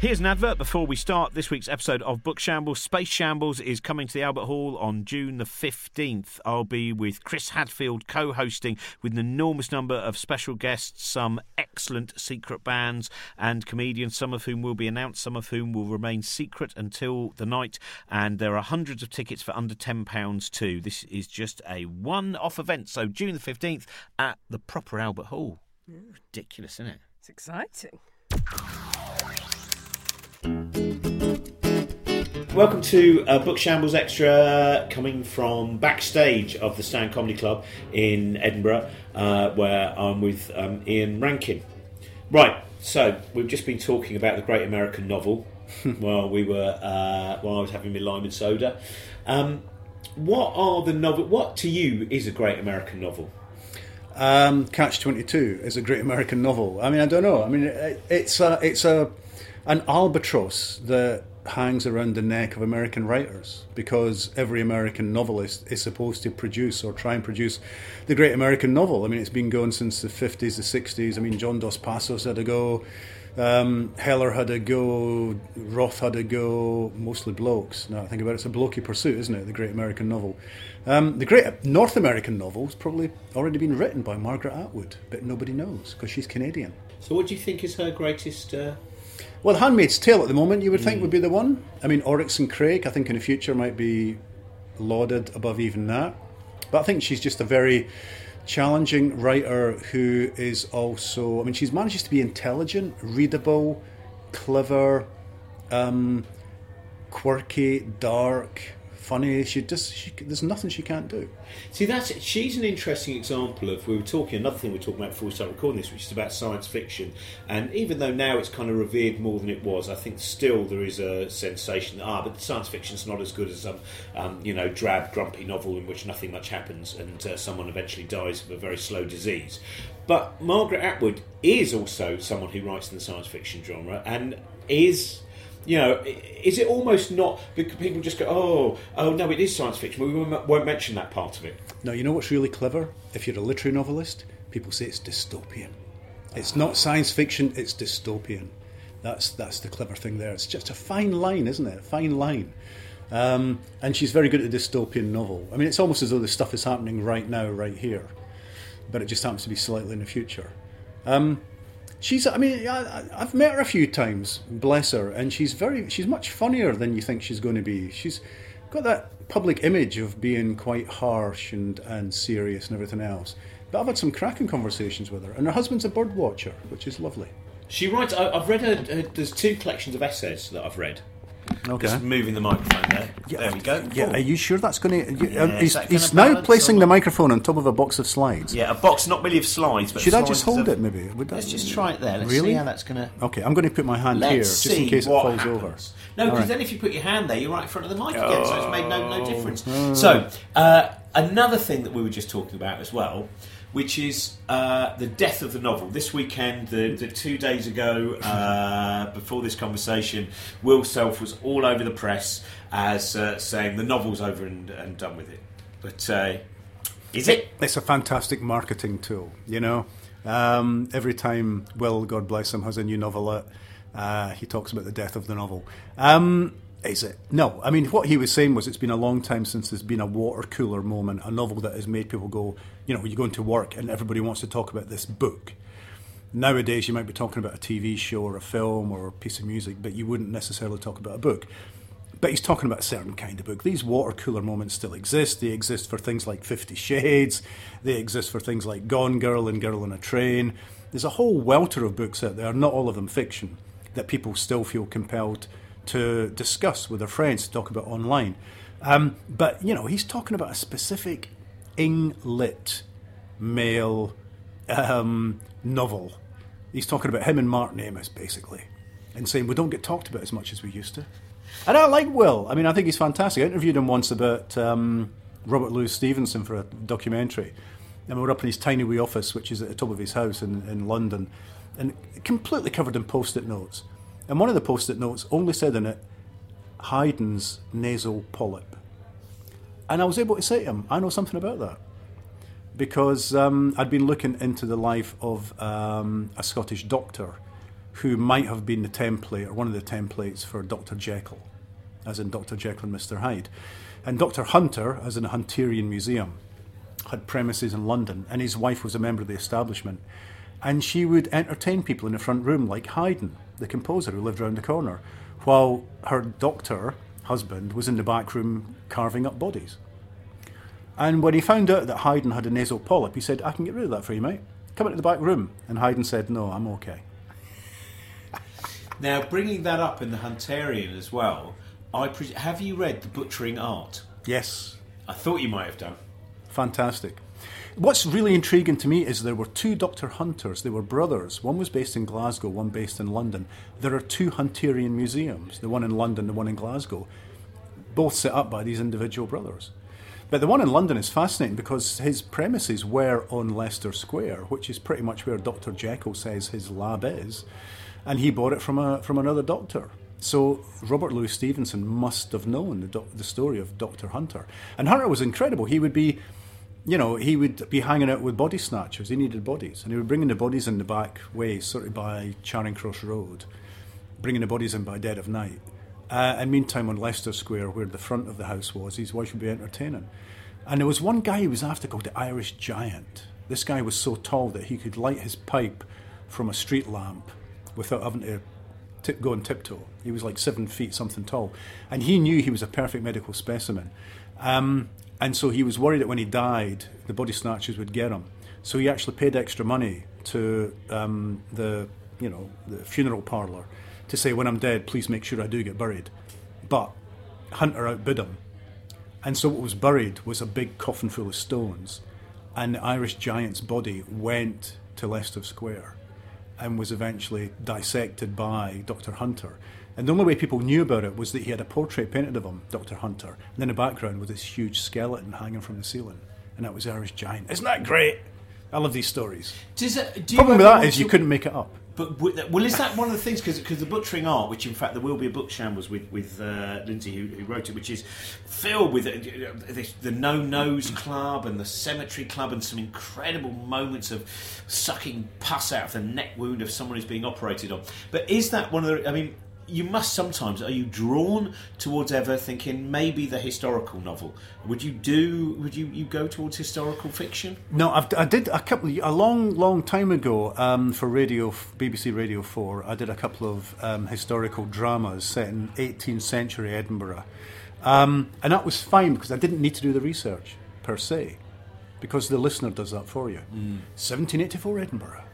Here's an advert before we start this week's episode of Book Shambles. Space Shambles is coming to the Albert Hall on June the 15th. I'll be with Chris Hadfield co hosting with an enormous number of special guests, some excellent secret bands and comedians, some of whom will be announced, some of whom will remain secret until the night. And there are hundreds of tickets for under £10 too. This is just a one off event. So, June the 15th at the proper Albert Hall. Ridiculous, isn't it? It's exciting. Welcome to uh, Book Shambles Extra, coming from backstage of the Stand Comedy Club in Edinburgh, uh, where I'm with um, Ian Rankin. Right, so we've just been talking about the great American novel while we were uh, while I was having my lime and soda. Um, what are the novel? What to you is a great American novel? Um, Catch Twenty Two is a great American novel. I mean, I don't know. I mean, it, it's a it's a an albatross that hangs around the neck of American writers because every American novelist is supposed to produce or try and produce the great American novel. I mean, it's been going since the 50s, the 60s. I mean, John Dos Passos had a go, um, Heller had a go, Roth had a go, mostly blokes. Now I think about it, it's a blokey pursuit, isn't it? The great American novel. Um, the great North American novel has probably already been written by Margaret Atwood, but nobody knows because she's Canadian. So, what do you think is her greatest? Uh... Well, Handmaid's Tale at the moment, you would think would be the one. I mean, Oryx and Crake, I think in the future might be lauded above even that. But I think she's just a very challenging writer who is also, I mean, she's manages to be intelligent, readable, clever, um, quirky, dark, funny. She just, she, there's nothing she can't do. See, that's she's an interesting example of. We were talking another thing we were talking about before we started recording this, which is about science fiction. And even though now it's kind of revered more than it was, I think still there is a sensation that ah, but science fiction's not as good as some, um, you know, drab, grumpy novel in which nothing much happens and uh, someone eventually dies of a very slow disease. But Margaret Atwood is also someone who writes in the science fiction genre and is you know, is it almost not people just go, oh, oh no, it is science fiction. We won't mention that part of it. Now, you know what's really clever? If you're a literary novelist, people say it's dystopian. It's not science fiction, it's dystopian. That's, that's the clever thing there. It's just a fine line, isn't it? A fine line. Um, and she's very good at a dystopian novel. I mean, it's almost as though this stuff is happening right now, right here, but it just happens to be slightly in the future. Um, she's, I mean, I, I've met her a few times, bless her, and she's very, she's much funnier than you think she's going to be. She's got that public image of being quite harsh and, and serious and everything else. But I've had some cracking conversations with her, and her husband's a bird watcher, which is lovely. She writes. I, I've read her. her there's two collections of essays that I've read. Okay. Just moving the microphone there. Yeah. there we go. Yeah, Oh. are you sure that's going to? Yeah, he's he's now placing or the microphone on top of a box of slides. Yeah, a box not really of slides, but Should I just hold it? Maybe. Would Let's just try it there. Let's Really? see how that's going to. Okay, I'm going to put my hand Let's here just in case it falls happens. over. No, because right. then if you put your hand there, you're right in front of the mic again, so it's made no, no difference. So, uh, another thing that we were just talking about as well, which is uh, the death of the novel. This weekend, the, the two days ago, uh, before this conversation, Will Self was all over the press as uh, saying the novel's over and, and done with it. But uh, is it? It's a fantastic marketing tool, you know. Um, every time Will, God bless him, has a new novel out, uh, he talks about the death of the novel. Um, is it? No. I mean, what he was saying was it's been a long time since there's been a water cooler moment, a novel that has made people go, you know, you go into work and everybody wants to talk about this book. Nowadays, you might be talking about a TV show or a film or a piece of music, but you wouldn't necessarily talk about a book. But he's talking about a certain kind of book. These water cooler moments still exist. They exist for things like Fifty Shades. They exist for things like Gone Girl and Girl on a Train. There's a whole welter of books out there, not all of them fiction, that people still feel compelled to discuss with their friends, to talk about online. Um, but, you know, he's talking about a specific ing-lit male um, novel. He's talking about him and Martin Amis, basically, and saying we don't get talked about as much as we used to. And I like Will. I mean, I think he's fantastic. I interviewed him once about um, Robert Louis Stevenson for a documentary. And we were up in his tiny wee office, which is at the top of his house in, in London, and completely covered in post it notes. And one of the post it notes only said in it, Haydn's nasal polyp. And I was able to say to him, I know something about that. Because um, I'd been looking into the life of um, a Scottish doctor who might have been the template or one of the templates for Dr. Jekyll, as in Dr. Jekyll and Mr. Hyde. And Dr. Hunter, as in the Hunterian Museum, had premises in London, and his wife was a member of the establishment. And she would entertain people in the front room, like Haydn, the composer who lived round the corner, while her doctor husband was in the back room carving up bodies. And when he found out that Haydn had a nasal polyp, he said, I can get rid of that for you, mate. Come into the back room. And Haydn said, No, I'm okay. Now, bringing that up in the Hunterian as well, I pres- have you read The Butchering Art? Yes, I thought you might have done. fantastic. What's really intriguing to me is there were two Dr. Hunters. They were brothers. One was based in Glasgow, one based in London. There are two Hunterian museums, the one in London, the one in Glasgow, both set up by these individual brothers. But the one in London is fascinating because his premises were on Leicester Square, which is pretty much where Dr. Jekyll says his lab is, and he bought it from a from another doctor. So Robert Louis Stevenson must have known the, the story of Dr. Hunter. And Hunter was incredible. He would be, you know, he would be hanging out with body snatchers. He needed bodies, and he would bring in the bodies in the back way, sort of by Charing Cross Road, bringing the bodies in by dead of night. Uh, and meantime, on Leicester Square, where the front of the house was, his wife would be entertaining. And there was one guy he was after called the Irish Giant. This guy was so tall that he could light his pipe from a street lamp without having to tip, go on tiptoe. He was like seven feet something tall. And he knew he was a perfect medical specimen. Um, and so he was worried that when he died, the body snatchers would get him. So he actually paid extra money to um, the, you know, the funeral parlour to say, when I'm dead, please make sure I do get buried. But Hunter outbid him. And so what was buried was a big coffin full of stones. And the Irish giant's body went to Leicester Square and was eventually dissected by Dr. Hunter. And the only way people knew about it was that he had a portrait painted of him, Dr. Hunter, and in the background was this huge skeleton hanging from the ceiling. And that was Irish giant. Isn't that great? I love these stories. Does it, do Problem with that is you couldn't make it up. But well, is that one of the things? Because the butchering art, which in fact there will be a book shambles with with uh, Lindsay who, who wrote it, which is filled with uh, this, the No Nose Club and the Cemetery Club, and some incredible moments of sucking pus out of the neck wound of someone who's being operated on. But is that one of the? I mean. You must sometimes. Are you drawn towards ever thinking maybe the historical novel? Would you do? Would you, you go towards historical fiction? No, I've, I did a couple a long, long time ago um, for Radio BBC Radio Four. I did a couple of um, historical dramas set in 18th century Edinburgh, um, and that was fine because I didn't need to do the research per se, because the listener does that for you. 1784 Edinburgh,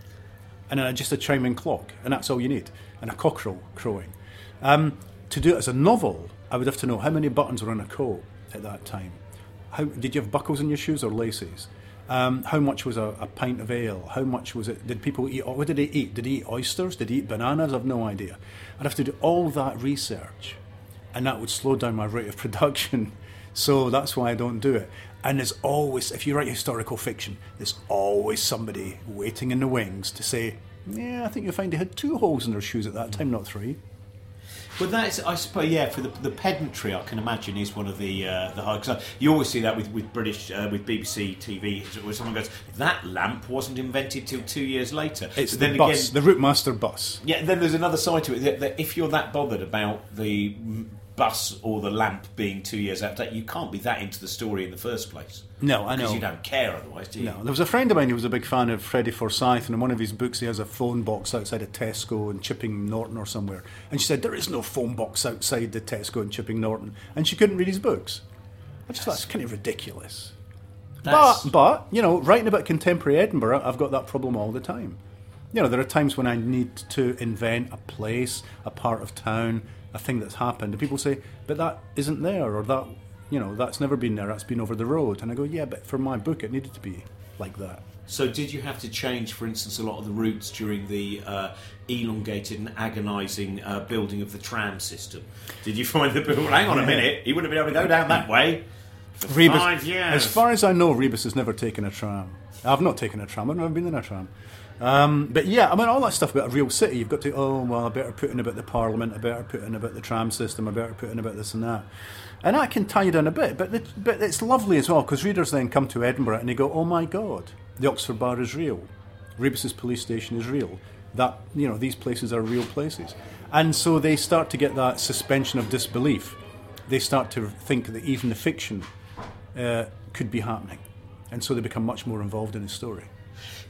and then just a chiming clock, and that's all you need, and a cockerel crowing. Um, to do it as a novel, I would have to know how many buttons were on a coat at that time. How, did you have buckles in your shoes or laces? Um, how much was a, a pint of ale? How much was it? Did people eat? What did they eat? Did they eat oysters? Did they eat bananas? I've no idea. I'd have to do all that research, and that would slow down my rate of production. So that's why I don't do it. And there's always, if you write historical fiction, there's always somebody waiting in the wings to say, "Yeah, I think you'll find they had two holes in their shoes at that time, not three." Well, that's I suppose yeah. For the, the pedantry, I can imagine is one of the uh, the high because you always see that with with British uh, with BBC TV where someone goes that lamp wasn't invented till two years later. It's But the then bus, again, the Routemaster bus. yeah. Then there's another side to it that, that if you're that bothered about the bus or the lamp being two years out of date, you can't be that into the story in the first place. No, I know. because you don't care otherwise, do you? No, there was a friend of mine who was a big fan of Freddie Forsyth, and in one of his books, he has a phone box outside of Tesco in Chipping Norton or somewhere. And she said, There is no phone box outside the Tesco in Chipping Norton. And she couldn't read his books. I just thought that's kind of ridiculous. That's- But, but, you know, writing about contemporary Edinburgh, I've got that problem all the time. You know, there are times when I need to invent a place, a part of town, a thing that's happened, and people say, but that isn't there, or that, you know, that's never been there, that's been over the road. And I go, yeah, but for my book, it needed to be like that. So, did you have to change, for instance, a lot of the routes during the uh, elongated and agonising uh, building of the tram system? Did you find that people, hang on a minute, he wouldn't have been able to go down that way for Rebus, five years? as far as I know, Rebus has never taken a tram. I've not taken a tram. I've never been in a tram. Um, but yeah, I mean, all that stuff about a real city, you've got to, oh, well, I better put in about the parliament, I better put in about the tram system, I better put in about this and that. And that can tie you down a bit, but, the, but it's lovely as well, because readers then come to Edinburgh and they go, oh my God, the Oxford Bar is real, Rebus's police station is real, that you know these places are real places, and so they start to get that suspension of disbelief. They start to think that even the fiction uh, could be happening, and so they become much more involved in the story.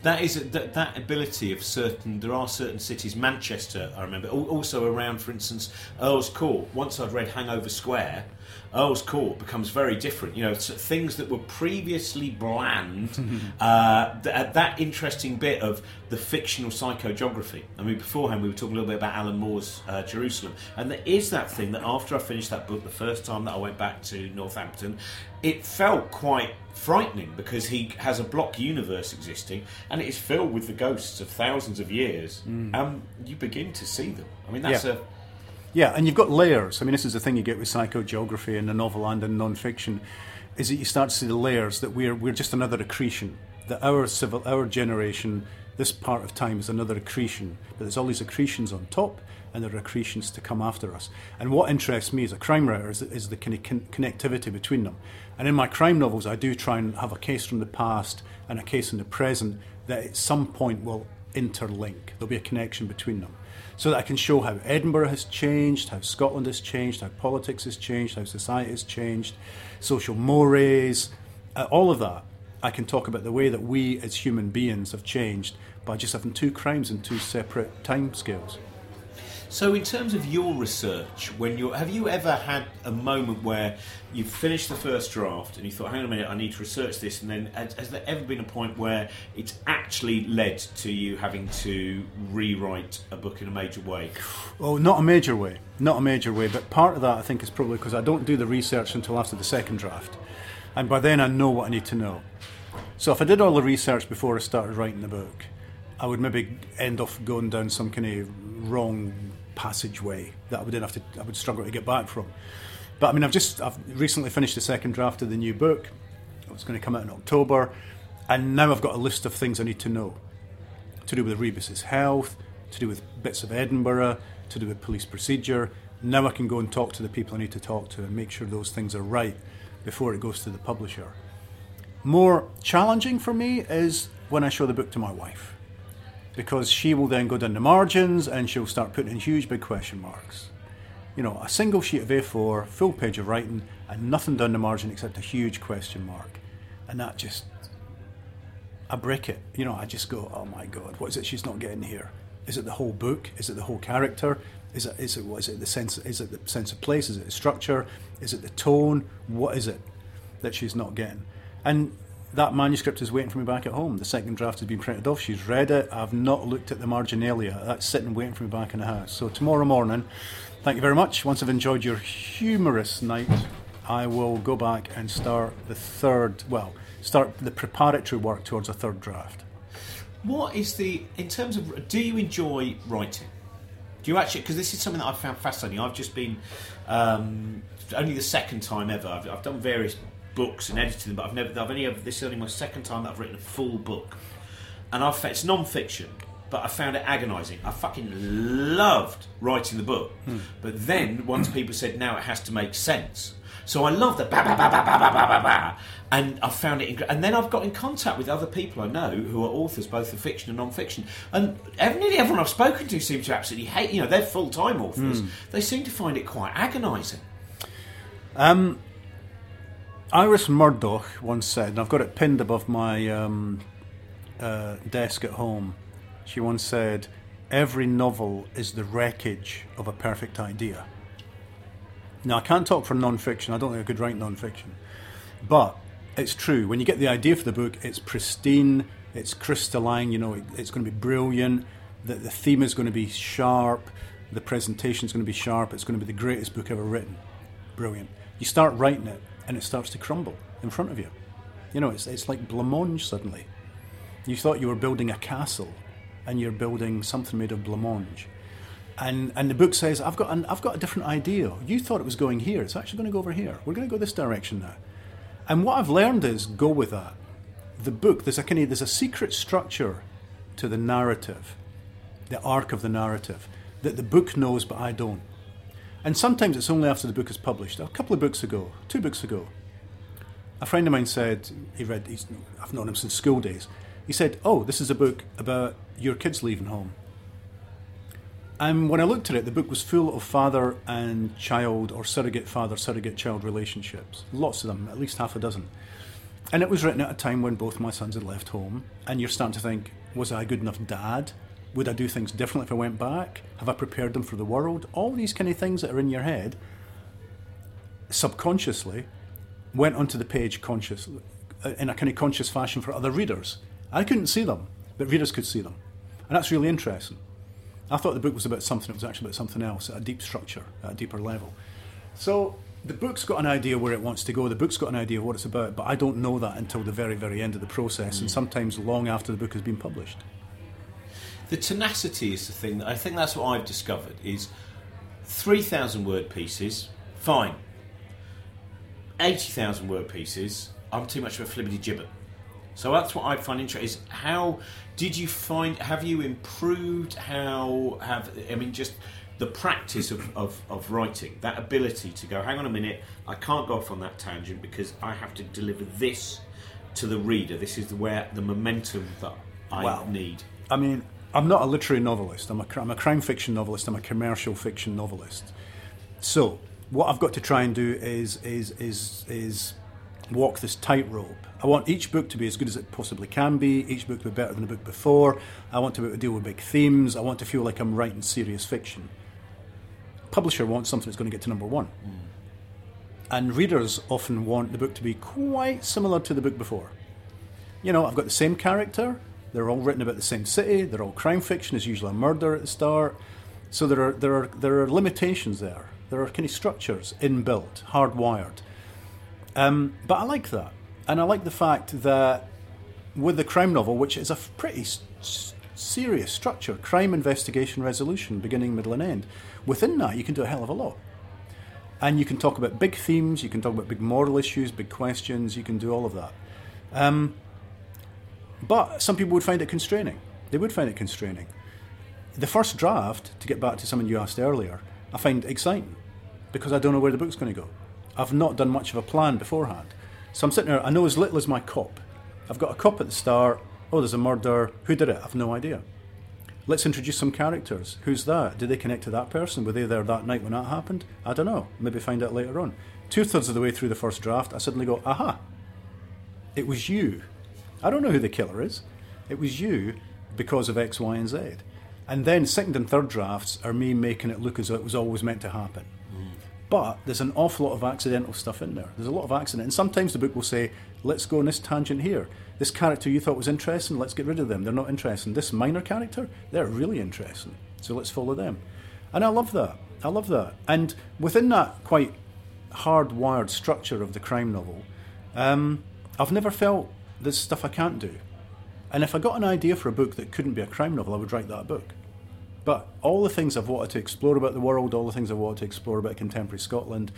That is that, that ability of certain. There are certain cities. Manchester, I remember. Also around, for instance, Earl's Court. Once I'd read Hangover Square, Earl's Court becomes very different. You know, things that were previously bland. uh, th- that interesting bit of the fictional psychogeography. I mean, beforehand we were talking a little bit about Alan Moore's uh, Jerusalem, and there is that thing that after I finished that book, the first time that I went back to Northampton, it felt quite frightening because he has a block universe existing and it is filled with the ghosts of thousands of years. Mm. and you begin to see them. I mean that's yeah. a yeah and you've got layers. I mean this is the thing you get with psychogeography in the novel and in non-fiction is that you start to see the layers that we're we're just another accretion. That our civil our generation this part of time is another accretion. But there's all these accretions on top and there are accretions to come after us. And what interests me as a crime writer is, is the kind of con- connectivity between them. And in my crime novels, I do try and have a case from the past and a case in the present that at some point will interlink. There'll be a connection between them. So that I can show how Edinburgh has changed, how Scotland has changed, how politics has changed, how society has changed, social mores, uh, all of that. I can talk about the way that we as human beings have changed by just having two crimes in two separate time scales. So, in terms of your research, when you have you ever had a moment where you've finished the first draft and you thought, "Hang on a minute, I need to research this," and then has, has there ever been a point where it's actually led to you having to rewrite a book in a major way? Oh, not a major way, not a major way. But part of that, I think, is probably because I don't do the research until after the second draft, and by then I know what I need to know. So, if I did all the research before I started writing the book, I would maybe end off going down some kind of wrong passageway that I would then have to I would struggle to get back from. But I mean, I've just I've recently finished the second draft of the new book. It's going to come out in October, and now I've got a list of things I need to know to do with Rebus's health, to do with bits of Edinburgh, to do with police procedure. Now I can go and talk to the people I need to talk to and make sure those things are right before it goes to the publisher. More challenging for me is when I show the book to my wife because she will then go down the margins and she'll start putting in huge big question marks. You know, a single sheet of A4, full page of writing, and nothing down the margin except a huge question mark. And that just, I break it. You know, I just go, oh my God, what is it she's not getting here? Is it the whole book? Is it the whole character? Is it, is it, what is it the sense, is it the sense of place? Is it the structure? Is it the tone? What is it that she's not getting? And that manuscript is waiting for me back at home. The second draft has been printed off. She's read it. I've not looked at the marginalia. That's sitting waiting for me back in the house. So tomorrow morning, thank you very much. Once I've enjoyed your humorous night, I will go back and start the third, well, start the preparatory work towards a third draft. What is the, in terms of, do you enjoy writing? Do you actually, because this is something that I've found fascinating. I've just been, um, only the second time ever, I've, I've done various books and edited them, but I've never. I've only ever, this is only my second time that I've written a full book, and I've it's non-fiction, but I found it agonising. I fucking loved writing the book, hmm. but then once people said now it has to make sense. So I love the ba ba ba ba ba ba ba ba, ba, and I found it. And then I've got in contact with other people I know who are authors, both of fiction and non-fiction, and nearly everyone I've spoken to seems to absolutely hate. You know, they're full-time authors. Mm. They seem to find it quite agonising. Um, Iris Murdoch once said, and I've got it pinned above my um, uh, desk at home. She once said, "Every novel is the wreckage of a perfect idea." Now I can't talk for non-fiction. I don't think I could write non-fiction, but it's true. When you get the idea for the book, it's pristine, it's crystalline. You know, it, it's going to be brilliant. The, the theme is going to be sharp. The presentation is going to be sharp. It's going to be the greatest book ever written. Brilliant. You start writing it, and it starts to crumble in front of you. You know, it's, it's like blancmange suddenly. You thought you were building a castle and you're building something made of blancmange. And, and the book says, I've got, an, I've got a different idea. You thought it was going here. It's actually going to go over here. We're going to go this direction now. And what I've learned is go with that. The book, there's a, kind of, there's a secret structure to the narrative, the arc of the narrative, that the book knows, but I don't. And sometimes it's only after the book is published. A couple of books ago, two books ago, a friend of mine said, he read, I've known him since school days. He said, Oh, this is a book about your kids leaving home. And when I looked at it, the book was full of father and child or surrogate father, surrogate child relationships. Lots of them, at least half a dozen. And it was written at a time when both my sons had left home, and you're starting to think, was I a good enough dad? Would I do things differently if I went back? Have I prepared them for the world? All these kind of things that are in your head subconsciously went onto the page consciously uh, in a kind of conscious fashion for other readers. I couldn't see them, but readers could see them. And that's really interesting. I thought the book was about something, it was actually about something else, at a deep structure, at a deeper level. So the book's got an idea where it wants to go, the book's got an idea of what it's about, but I don't know that until the very, very end of the process, mm. and sometimes long after the book has been published. The tenacity is the thing that I think that's what I've discovered is 3,000 word pieces, fine. 80,000 word pieces, I'm too much of a flibbity gibbet. So that's what I find interesting. Is how did you find? Have you improved? How have I mean just the practice of, of, of writing, that ability to go, hang on a minute, I can't go off on that tangent because I have to deliver this to the reader. This is where the momentum that I well, need. I mean, I'm not a literary novelist. I'm a, I'm a crime fiction novelist. I'm a commercial fiction novelist. So what I've got to try and do is is is is walk this tightrope. I want each book to be as good as it possibly can be, each book to be better than the book before. I want to be able to deal with big themes. I want to feel like I'm writing serious fiction. Publisher wants something that's going to get to number one. Mm. And readers often want the book to be quite similar to the book before. You know, I've got the same character, they're all written about the same city, they're all crime fiction, there's usually a murder at the start. So there are, there are, there are limitations there. There are kind of structures inbuilt, hardwired. Um, but I like that. And I like the fact that with the crime novel, which is a pretty s- serious structure crime investigation resolution, beginning, middle, and end within that, you can do a hell of a lot. And you can talk about big themes, you can talk about big moral issues, big questions, you can do all of that. Um, but some people would find it constraining. They would find it constraining. The first draft, to get back to something you asked earlier, I find exciting because I don't know where the book's going to go. I've not done much of a plan beforehand. So I'm sitting there, I know as little as my cop. I've got a cop at the start. Oh, there's a murder. Who did it? I've no idea. Let's introduce some characters. Who's that? Did they connect to that person? Were they there that night when that happened? I don't know. Maybe find out later on. Two thirds of the way through the first draft, I suddenly go, aha, it was you. I don't know who the killer is. It was you because of X, Y, and Z. And then second and third drafts are me making it look as though it was always meant to happen. But there's an awful lot of accidental stuff in there. There's a lot of accident. And sometimes the book will say, let's go on this tangent here. This character you thought was interesting, let's get rid of them. They're not interesting. This minor character, they're really interesting. So let's follow them. And I love that. I love that. And within that quite hardwired structure of the crime novel, um, I've never felt there's stuff I can't do. And if I got an idea for a book that couldn't be a crime novel, I would write that book. But all the things I've wanted to explore about the world, all the things I've wanted to explore about contemporary Scotland,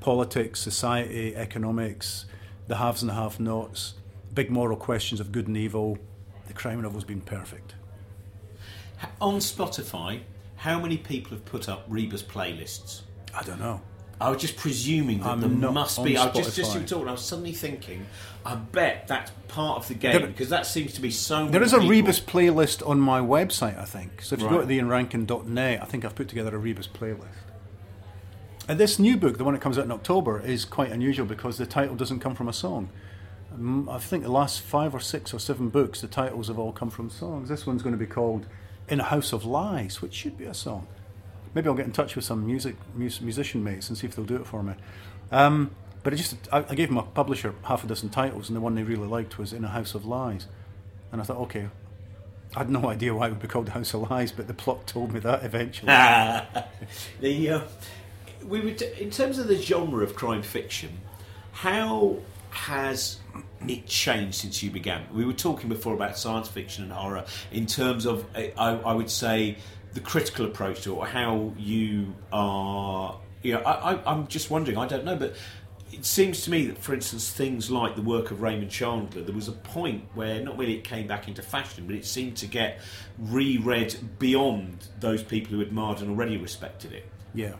politics, society, economics, the haves and the have nots, big moral questions of good and evil, the crime novel's been perfect. On Spotify, how many people have put up Rebus playlists? I don't know. I was just presuming that I'm there must be. I was just just talking. I was suddenly thinking, I bet that's part of the game because that seems to be so. There is a people. Rebus playlist on my website, I think. So if you right. go to theianrankin.net, I think I've put together a Rebus playlist. And this new book, the one that comes out in October, is quite unusual because the title doesn't come from a song. Mm, I think the last five or six or seven books, the titles have all come from songs. This one's going to be called "In a House of Lies," which should be a song maybe I'll get in touch with some music musician mates and see if they'll do it for me. Um, but I just I, I, gave my publisher half a dozen titles, and the one they really liked was "In a House of Lies," and I thought, okay. I had no idea why it would be called House of Lies, but the plot told me that eventually. the uh, we would, in terms of the genre of crime fiction, how has it changed since you began? We were talking before about science fiction and horror in terms of, I, I would say, the critical approach to it, or how you are. You know, I, I, I'm just wondering. I don't know, but it seems to me that, for instance, things like the work of Raymond Chandler, there was a point where not really it came back into fashion, but it seemed to get reread beyond those people who admired and already respected it. Yeah.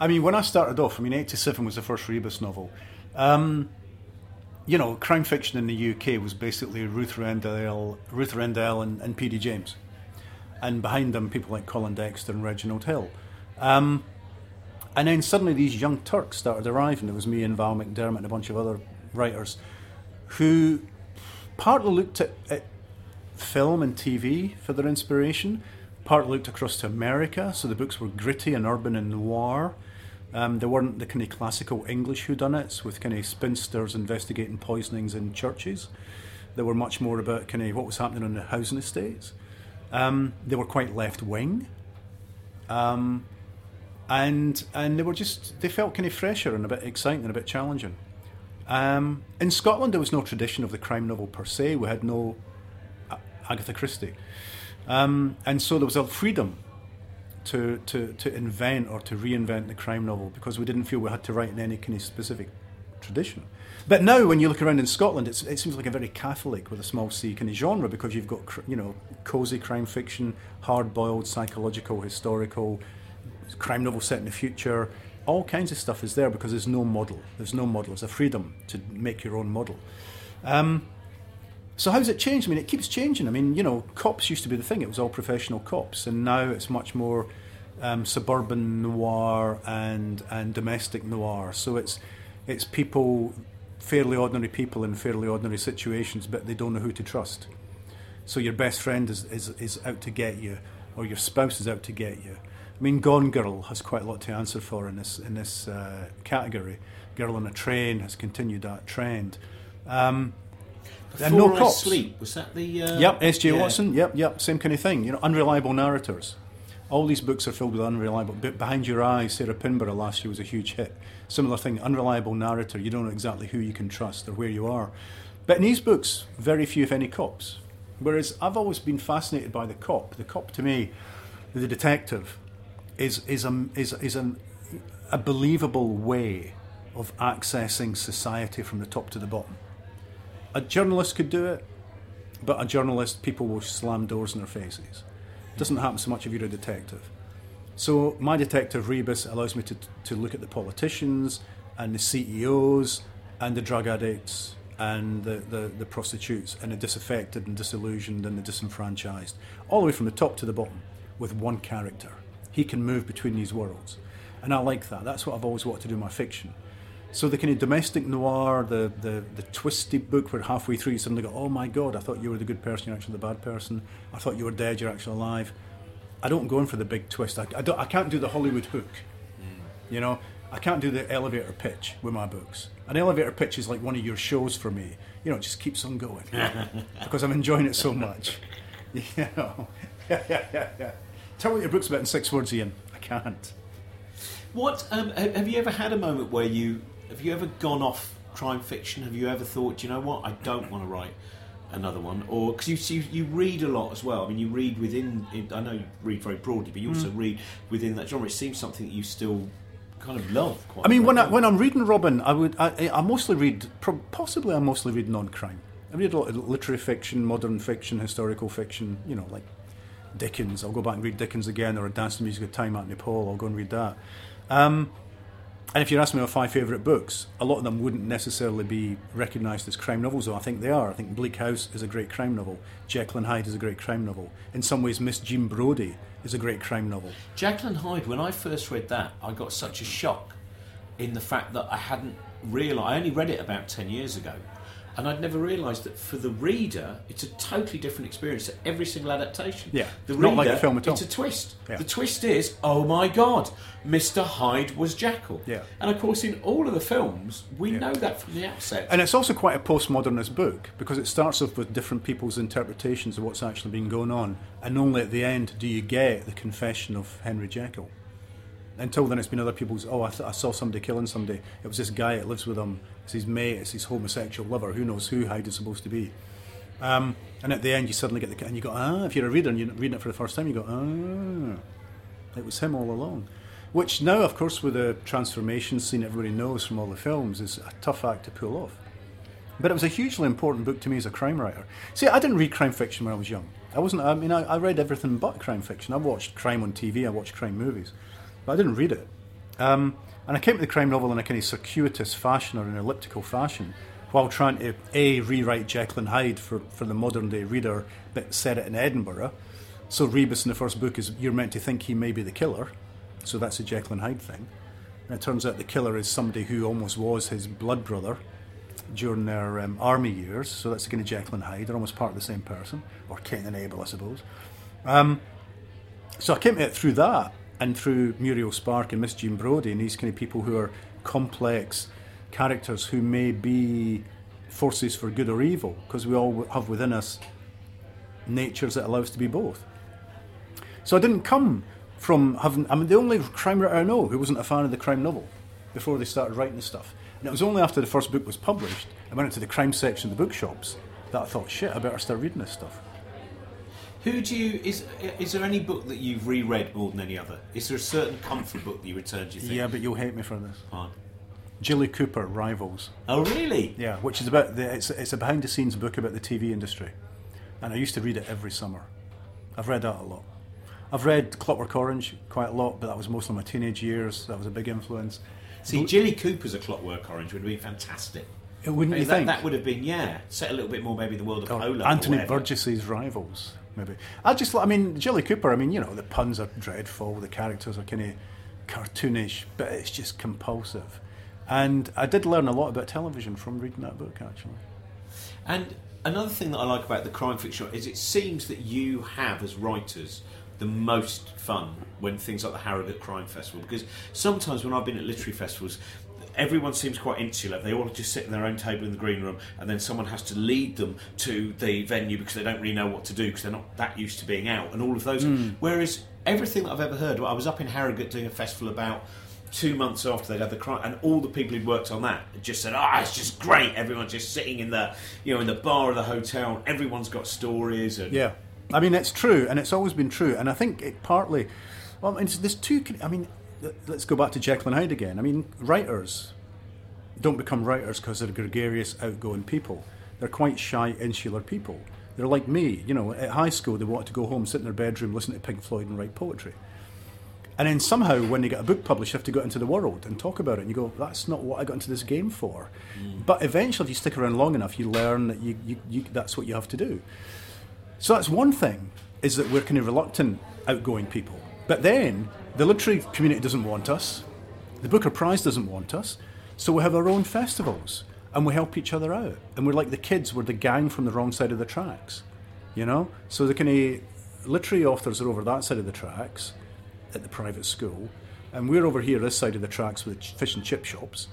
I mean, when I started off, I mean, 87 was the first Rebus novel. Um, you know, crime fiction in the UK was basically Ruth Rendell, Ruth Rendell and, and P.D. James. And behind them people like Colin Dexter and Reginald Hill. Um, and then suddenly these young Turks started arriving. There was me and Val McDermid and a bunch of other writers who partly looked at, at film and TV for their inspiration, partly looked across to America. So the books were gritty and urban and noir. Um, they weren't the kind of classical English whodunits with kind of spinsters investigating poisonings in churches. They were much more about kind of what was happening on the housing estates. Um, they were quite left wing. Um, and and they were just they felt kind of fresher and a bit exciting and a bit challenging. Um, in Scotland, there was no tradition of the crime novel per se. We had no Agatha Christie, um, and so there was a freedom to, to to invent or to reinvent the crime novel because we didn't feel we had to write in any kind of specific tradition. But now, when you look around in Scotland, it seems like a very Catholic with a small c kind of genre because you've got you know cozy crime fiction, hard-boiled psychological, historical, crime novel set in the future. All kinds of stuff is there because there's no model. There's no model. There's a freedom to make your own model. Um, so how's it changed? I mean, it keeps changing. I mean, you know, cops used to be the thing. It was all professional cops, and now it's much more um, suburban noir and and domestic noir. So it's it's people, fairly ordinary people in fairly ordinary situations, but they don't know who to trust. So your best friend is, is, is out to get you, or your spouse is out to get you. I mean, Gone Girl has quite a lot to answer for in this in this uh, category. Girl on a Train has continued that trend. Um, and no cops. Sleep was that the? Uh, yep, S.J. Yeah. Watson. Yep, yep, same kind of thing. You know, unreliable narrators. All these books are filled with unreliable. Behind Your Eyes, Sarah Pinborough last year was a huge hit. Similar thing, unreliable narrator. You don't know exactly who you can trust or where you are. But in these books, very few, if any, cops. Whereas I've always been fascinated by the cop. The cop, to me, the detective, is is a is is an, a believable way of accessing society from the top to the bottom. A journalist could do it, but a journalist, people will slam doors in their faces. It doesn't happen so much if you're a detective. So my detective rebus allows me to to look at the politicians and the CEOs and the drug addicts and the, the, the prostitutes and the disaffected and disillusioned and the disenfranchised, all the way from the top to the bottom with one character he can move between these worlds. And I like that. That's what I've always wanted to do in my fiction. So the kind of domestic noir, the, the, the twisty book where halfway through you suddenly go, oh my god, I thought you were the good person, you're actually the bad person. I thought you were dead, you're actually alive. I don't go in for the big twist. I, I, don't, I can't do the Hollywood hook. Mm. You know, I can't do the elevator pitch with my books. An elevator pitch is like one of your shows for me. You know, it just keeps on going because I'm enjoying it so much. You know, yeah, yeah, yeah, yeah. Tell me what your book's about in six words, Ian. I can't. What um, have you ever had a moment where you have you ever gone off crime fiction? Have you ever thought, you know what, I don't want to write another one, or because you, you, you read a lot as well. I mean, you read within. I know you read very broadly, but you also mm. read within that genre. It seems something that you still kind of love. Quite. I mean, when I, when I'm reading Robin, I would I, I mostly read possibly I mostly read non-crime. I read a lot of literary fiction, modern fiction, historical fiction. You know, like Dickens. I'll go back and read Dickens again, or a Dance to Music of Time Anthony Powell. I'll go and read that. Um, and if you ask me my five favourite books, a lot of them wouldn't necessarily be recognised as crime novels, though I think they are. I think Bleak House is a great crime novel. Jekyll and Hyde is a great crime novel. In some ways, Miss Jean Brodie is a great crime novel. Jekyll and Hyde, when I first read that, I got such a shock in the fact that I hadn't realised. I only read it about 10 years ago and I'd never realised that for the reader, it's a totally different experience to every single adaptation. Yeah, the reader, not like a film at all. It's a twist. Yeah. The twist is, oh my god, Mr. Hyde was Jekyll. Yeah, and of course, in all of the films, we yeah. know that from the outset. And it's also quite a postmodernist book because it starts off with different people's interpretations of what's actually been going on, and only at the end do you get the confession of Henry Jekyll until then it's been other people's oh I, th- I, saw somebody killing somebody it was this guy that lives with him it's his mate it's his homosexual lover who knows who Hyde is supposed to be. Um, and at the end you suddenly get the and you go ah if you're a reader and you're reading it for the first time you go ah. It was him all along. Which now of course with the transformation scene everybody knows from all the films is a tough act to pull off. But it was a hugely important book to me as a crime writer. See I didn't read crime fiction when I was young. I wasn't I mean I, I read everything but crime fiction. I watched crime on TV I watched crime movies but I didn't read it. Um, and I came to the crime novel in a kind of circuitous fashion or an elliptical fashion while trying to A, rewrite Jekyll and Hyde for, for the modern day reader, but set it in Edinburgh, So Rebus in the first book is you're meant to think he may be the killer, so that's a Jekyll and Hyde thing. And it turns out the killer is somebody who almost was his blood brother during their um, army years. So that's kind of Jekyll and Hyde. They're almost part of the same person, or Cain and Abel, I suppose. Um, so I came to it through that and through Muriel Spark and Miss Jean Brodie and these kind of people who are complex characters who may be forces for good or evil because we all have within us natures that allow us to be both. So I didn't come from having. I mean, the only crime writer I know who wasn't a fan of the crime novel before they started writing the stuff. And it was only after the first book was published, I went into the crime section of the bookshops that I thought, shit, I better start reading this stuff. Who do you is is there any book that you've reread more than any other? Is there a certain comfort book that you return? to? you think? Yeah, but you'll hate me for this. Fine. Jilly Cooper, Rivals. Oh, really? Yeah, which is about the, it's it's a behind the scenes book about the TV industry, and I used to read it every summer. I've read that a lot. I've read Clockwork Orange quite a lot, but that was mostly my teenage years. That was a big influence. See, Jilly Cooper's A Clockwork Orange would have been fantastic. It wouldn't I mean, you that, think? that would have been yeah, set a little bit more maybe the world of oh, Or polo. or Anthony. Burgess's Rivals, maybe. I just, I mean, Jilly Cooper. I mean, you know, the puns are dreadful, the characters are kind of cartoonish, but it's just compulsive. And I did learn a lot about television from reading that book, actually. And another thing that I like about the crime fiction is it seems that you have, as writers, the most fun when things like the Harrogate Crime Festival. Because sometimes when I've been at literary festivals, everyone seems quite insular. They all just sit in their own table in the green room, and then someone has to lead them to the venue because they don't really know what to do because they're not that used to being out and all of those. Whereas everything that I've ever heard, I was up in Harrogate doing a festival about two months after they'd had the crime, and all the people who'd worked on that just said, "Ah, it's just great." Everyone's just sitting in the, you know, in the bar of the hotel. Everyone's got stories, and Yeah, I mean it's true, and it's always been true, and I think it partly. Well, I mean, there's two. I mean, let's go back to Jekyll and Hyde again. I mean, writers don't become writers because they're gregarious, outgoing people. They're quite shy, insular people. They're like me. You know, at high school, they wanted to go home, sit in their bedroom, listen to Pink Floyd, and write poetry. And then somehow, when they get a book published, you have to go into the world and talk about it. And you go, that's not what I got into this game for. Mm. But eventually, if you stick around long enough, you learn that you, you, you, that's what you have to do. So that's one thing, is that we're kind of reluctant, outgoing people. But then, the literary community doesn't want us. The Booker Prize doesn't want us. So we have our own festivals. And we help each other out. And we're like the kids, we're the gang from the wrong side of the tracks. You know? So the kind of literary authors are over that side of the tracks at the private school, and we're over here this side of the tracks with fish and chip shops,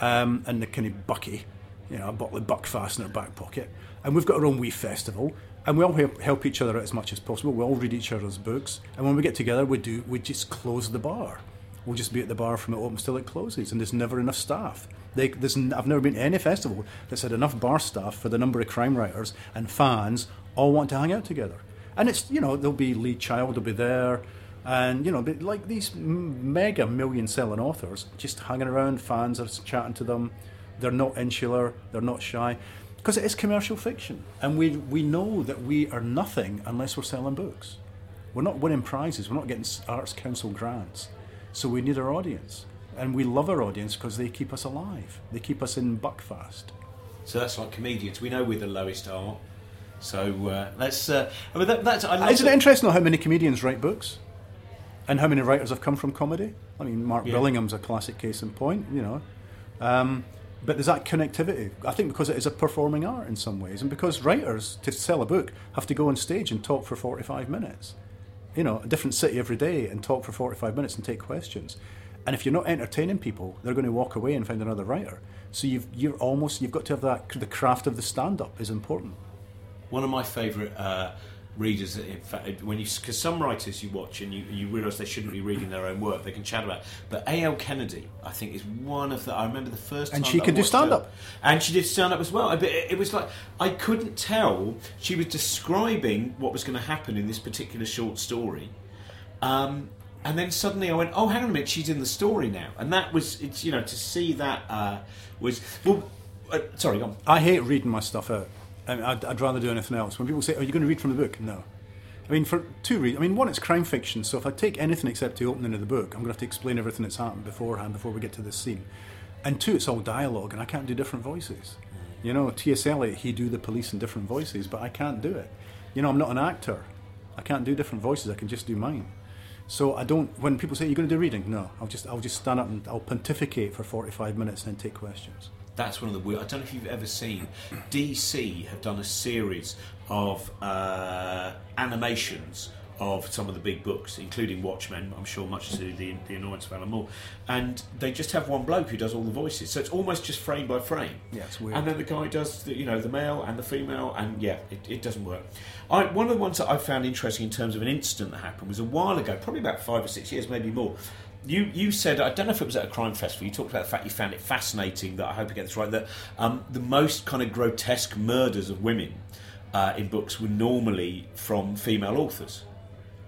um, and the kind of bucky, you know, a bottle of Buckfast in our back pocket, and we've got our own wee festival, and we all help, each other out as much as possible. We all read each other's books, and when we get together, we do we just close the bar. We'll just be at the bar from it opens till it closes, and there's never enough staff. They, there's, I've never been to any festival that's had enough bar staff for the number of crime writers and fans all want to hang out together. And it's you know there'll be Lee Child will be there, and you know like these mega million selling authors just hanging around. Fans are chatting to them. They're not insular. They're not shy because it is commercial fiction, and we we know that we are nothing unless we're selling books. We're not winning prizes. We're not getting Arts Council grants. So we need our audience, and we love our audience because they keep us alive. They keep us in buckfast. so that's like comedians. We know we're the lowest art. So uh, let's. Uh, I mean, that, that's. I Isn't it interesting how many comedians write books? And how many writers have come from comedy? I mean, Mark Yeah. Billingham's a classic case in point, you know. Um, but there's that connectivity. I think because it is a performing art in some ways, and because writers, to sell a book, have to go on stage and talk for 45 minutes. You know, a different city every day and talk for 45 minutes and take questions. And if you're not entertaining people, they're going to walk away and find another writer. So you've, you're almost, you've got to have that, the craft of the stand up is important. One of my favourite uh, readers, in fact, when you because some writers you watch and you, you realise they shouldn't be reading their own work, they can chat about. it. But A.L. Kennedy, I think, is one of the. I remember the first And she could do stand-up. and she did stand up as well. But it, it was like I couldn't tell. She was describing what was going to happen in this particular short story. Um, and then suddenly I went, "Oh, hang on a minute, she's in the story now." And that was, it's you know, to see that uh, was well. Uh, sorry, go on. I hate reading my stuff out. I mean, I'd, I'd rather do anything else. When people say, oh, "Are you going to read from the book?" No. I mean, for two reasons. I mean, one, it's crime fiction, so if I take anything except the opening of the book, I'm going to have to explain everything that's happened beforehand before we get to this scene. And two, it's all dialogue, and I can't do different voices. Mm. You know, T.S. Eliot, he do the police in different voices, but I can't do it. You know, I'm not an actor. I can't do different voices. I can just do mine. So I don't. When people say you're going to do reading, no, I'll just I'll just stand up and I'll pontificate for 45 minutes and then take questions. That's one of the weird. I don't know if you've ever seen. DC have done a series of uh, animations of some of the big books, including Watchmen. I'm sure, much to the, the annoyance of Alan Moore, and they just have one bloke who does all the voices. So it's almost just frame by frame. Yeah, it's weird. And then the guy does, the, you know, the male and the female, and yeah, it, it doesn't work. I, one of the ones that I found interesting in terms of an incident that happened was a while ago, probably about five or six years, maybe more. You, you said I don't know if it was at a crime festival. You talked about the fact you found it fascinating that I hope I get this right that um, the most kind of grotesque murders of women uh, in books were normally from female authors.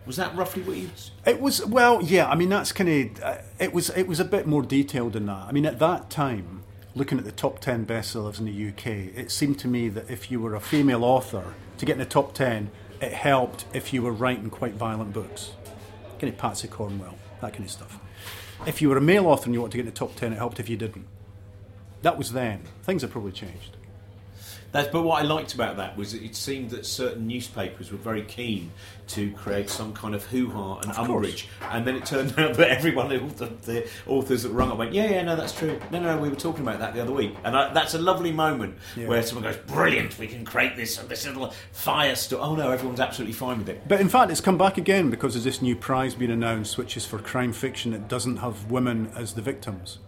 Was that roughly what you? It was well, yeah. I mean, that's kind of uh, it was it was a bit more detailed than that. I mean, at that time, looking at the top ten bestsellers in the UK, it seemed to me that if you were a female author to get in the top ten, it helped if you were writing quite violent books, kind of Patsy Cornwell, that kind of stuff. If you were a male author and you wanted to get in the top ten, it helped if you didn't. That was then. Things have probably changed. That's, but what I liked about that was it seemed that certain newspapers were very keen to create some kind of hoo ha and Of course. umbrage, and then it turned out that everyone, the, the authors that rung up, went, "Yeah, yeah, no, that's true. No, no, we were talking about that the other week." And I, that's a lovely moment Yeah. where someone goes, "Brilliant, we can create this this little firestorm." Oh no, everyone's absolutely fine with it. But in fact, it's come back again because there's this new prize being announced, which is for crime fiction that doesn't have women as the victims,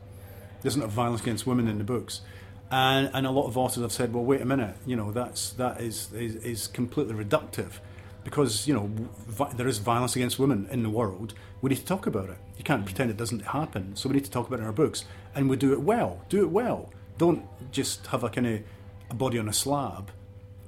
doesn't have violence against women in the books. And, and a lot of authors have said, well, wait a minute, you know, that's, that is, is, is completely reductive because, you know, vi- there is violence against women in the world. We need to talk about it. You can't pretend it doesn't happen. So we need to talk about it in our books. And we do it well. Do it well. Don't just have a kind of a body on a slab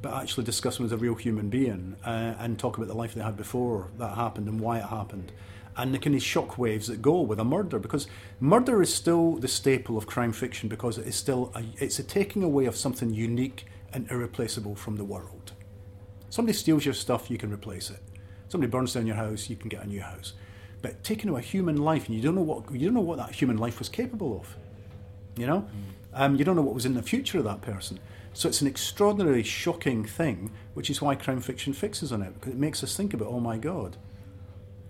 but actually discuss them as a real human being uh, and talk about the life they had before that happened and why it happened. And the kind of shock waves that go with a murder, because murder is still the staple of crime fiction because it is still a, it's a taking away of something unique and irreplaceable from the world. Somebody steals your stuff, you can replace it. Somebody burns down your house, you can get a new house. But taking away a human life, and you don't know what you don't know what that human life was capable of. You know, um, you don't know what was in the future of that person. So it's an extraordinarily shocking thing, which is why crime fiction fixes on it because it makes us think about, oh my god,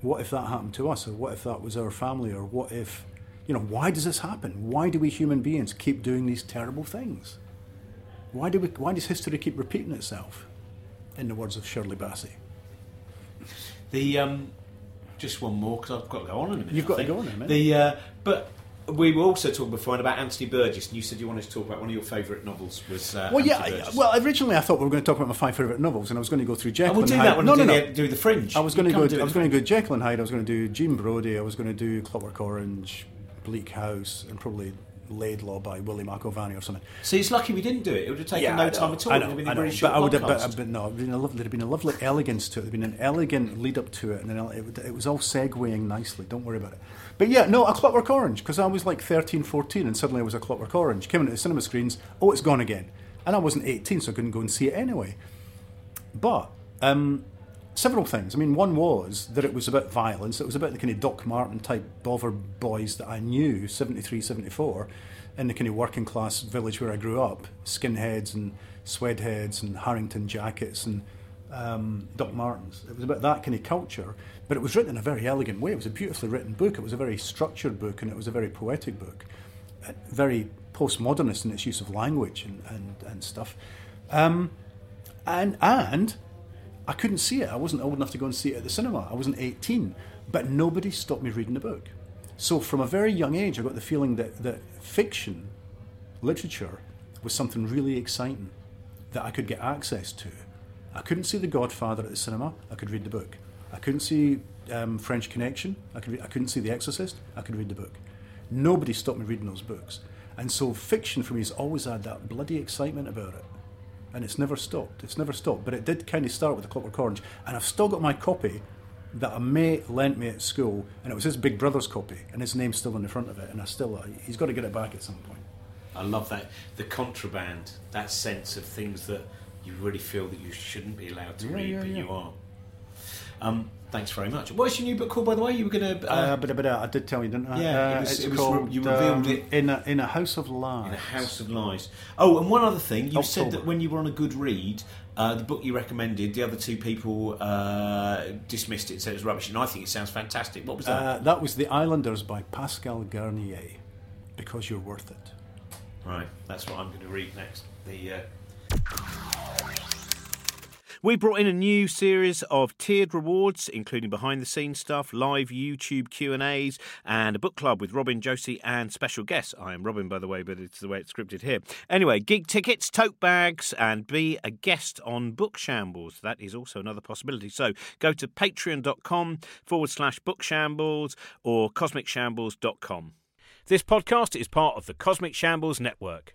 what if that happened to us, or what if that was our family, or what if, you know, why does this happen? Why do we human beings keep doing these terrible things? Why do we? Why does history keep repeating itself? In the words of Shirley Bassey. The um, just one more because I've got to go on in a minute. You've got to go on in a minute. The uh, but we were also talking before about Anthony Burgess, and you said you wanted to talk about one of your favourite novels was. Uh, Well, yeah. Anthony I- Burgess. Well, originally I thought we were going to talk about my five favourite novels, and I was going to go through Jekyll and we'll and do Hyde. that when no, no, do, no. the, do the Fringe. I was You going to go. do I was going to go Jekyll and Hyde. I was going to do Jean Brodie. I was going to do Clockwork Orange, Bleak House, and probably Laidlaw by Willie McIlvanney or something. See, it's lucky we didn't do it. It would have taken no time at all. I It know, would have been I a know. very But I would have, but, but no, it'd been a lovely, there'd been a lovely elegance to it. There'd been an elegant lead up to it, and then it, it was all segueing nicely. Don't worry about it. But yeah, no, a Clockwork Orange because I was like 13, 14, and suddenly I was a Clockwork Orange. Came into the cinema screens. Oh, it's gone again, and I wasn't 18, so I couldn't go and see it anyway. But um, several things. I mean, one was that it was about violence. It was about the kind of Doc Marten type bother boys that I knew, 73, 74, in the kind of working class village where I grew up. Skinheads and suedeheads and Harrington jackets and um, Doc Martens. It was about that kind of culture, but it was written in a very elegant way. It was a beautifully written book. It was a very structured book and it was a very poetic book. Uh, Very postmodernist in its use of language and, and, and stuff. Um, and and I couldn't see it. I wasn't old enough to go and see it at the cinema. I wasn't 18, but nobody stopped me reading the book. So from a very young age, I got the feeling that that fiction, literature, was something really exciting that I could get access to. I couldn't see The Godfather at the cinema. I could read the book. I couldn't see um, French Connection. I could. Re- I couldn't see The Exorcist. I could read the book. Nobody stopped me reading those books. And so fiction for me has always had that bloody excitement about it and it's never stopped. It's never stopped. But it did kind of start with the Clockwork Orange, and I've still got my copy that a mate lent me at school, and it was his big brother's copy, and his name's still on the front of it, and I still uh, he's got to get it back at some point. I love that the contraband, that sense of things that you really feel that you shouldn't be allowed to Yeah, read, yeah, but you are. Um, thanks very much. What's your new book called, by the way? You were going to. Uh, but, but uh, I did tell you, didn't I? Yeah, it Uh, was- it's it was called, re- you revealed um, it. in a, in a house of lies. In a House of Lies. Oh, and one other thing, you said that when you were on a good read, uh, the book you recommended, the other two people uh, dismissed it, said it was rubbish, and I think it sounds fantastic. What was that? Uh, that was The Islanders by Pascal Garnier. Because you're worth it. right, that's what I'm going to read next. The. We brought in a new series of tiered rewards, including behind-the-scenes stuff, live YouTube Q and A's, and a book club with Robin, Josie, and special guests. I am Robin, by the way, but it's the way it's scripted here. Anyway, gig tickets, tote bags, and be a guest on Book Shambles. That is also another possibility. So go to patreon.com forward slash book shambles or cosmicshambles.com. This podcast is part of the Cosmic Shambles Network.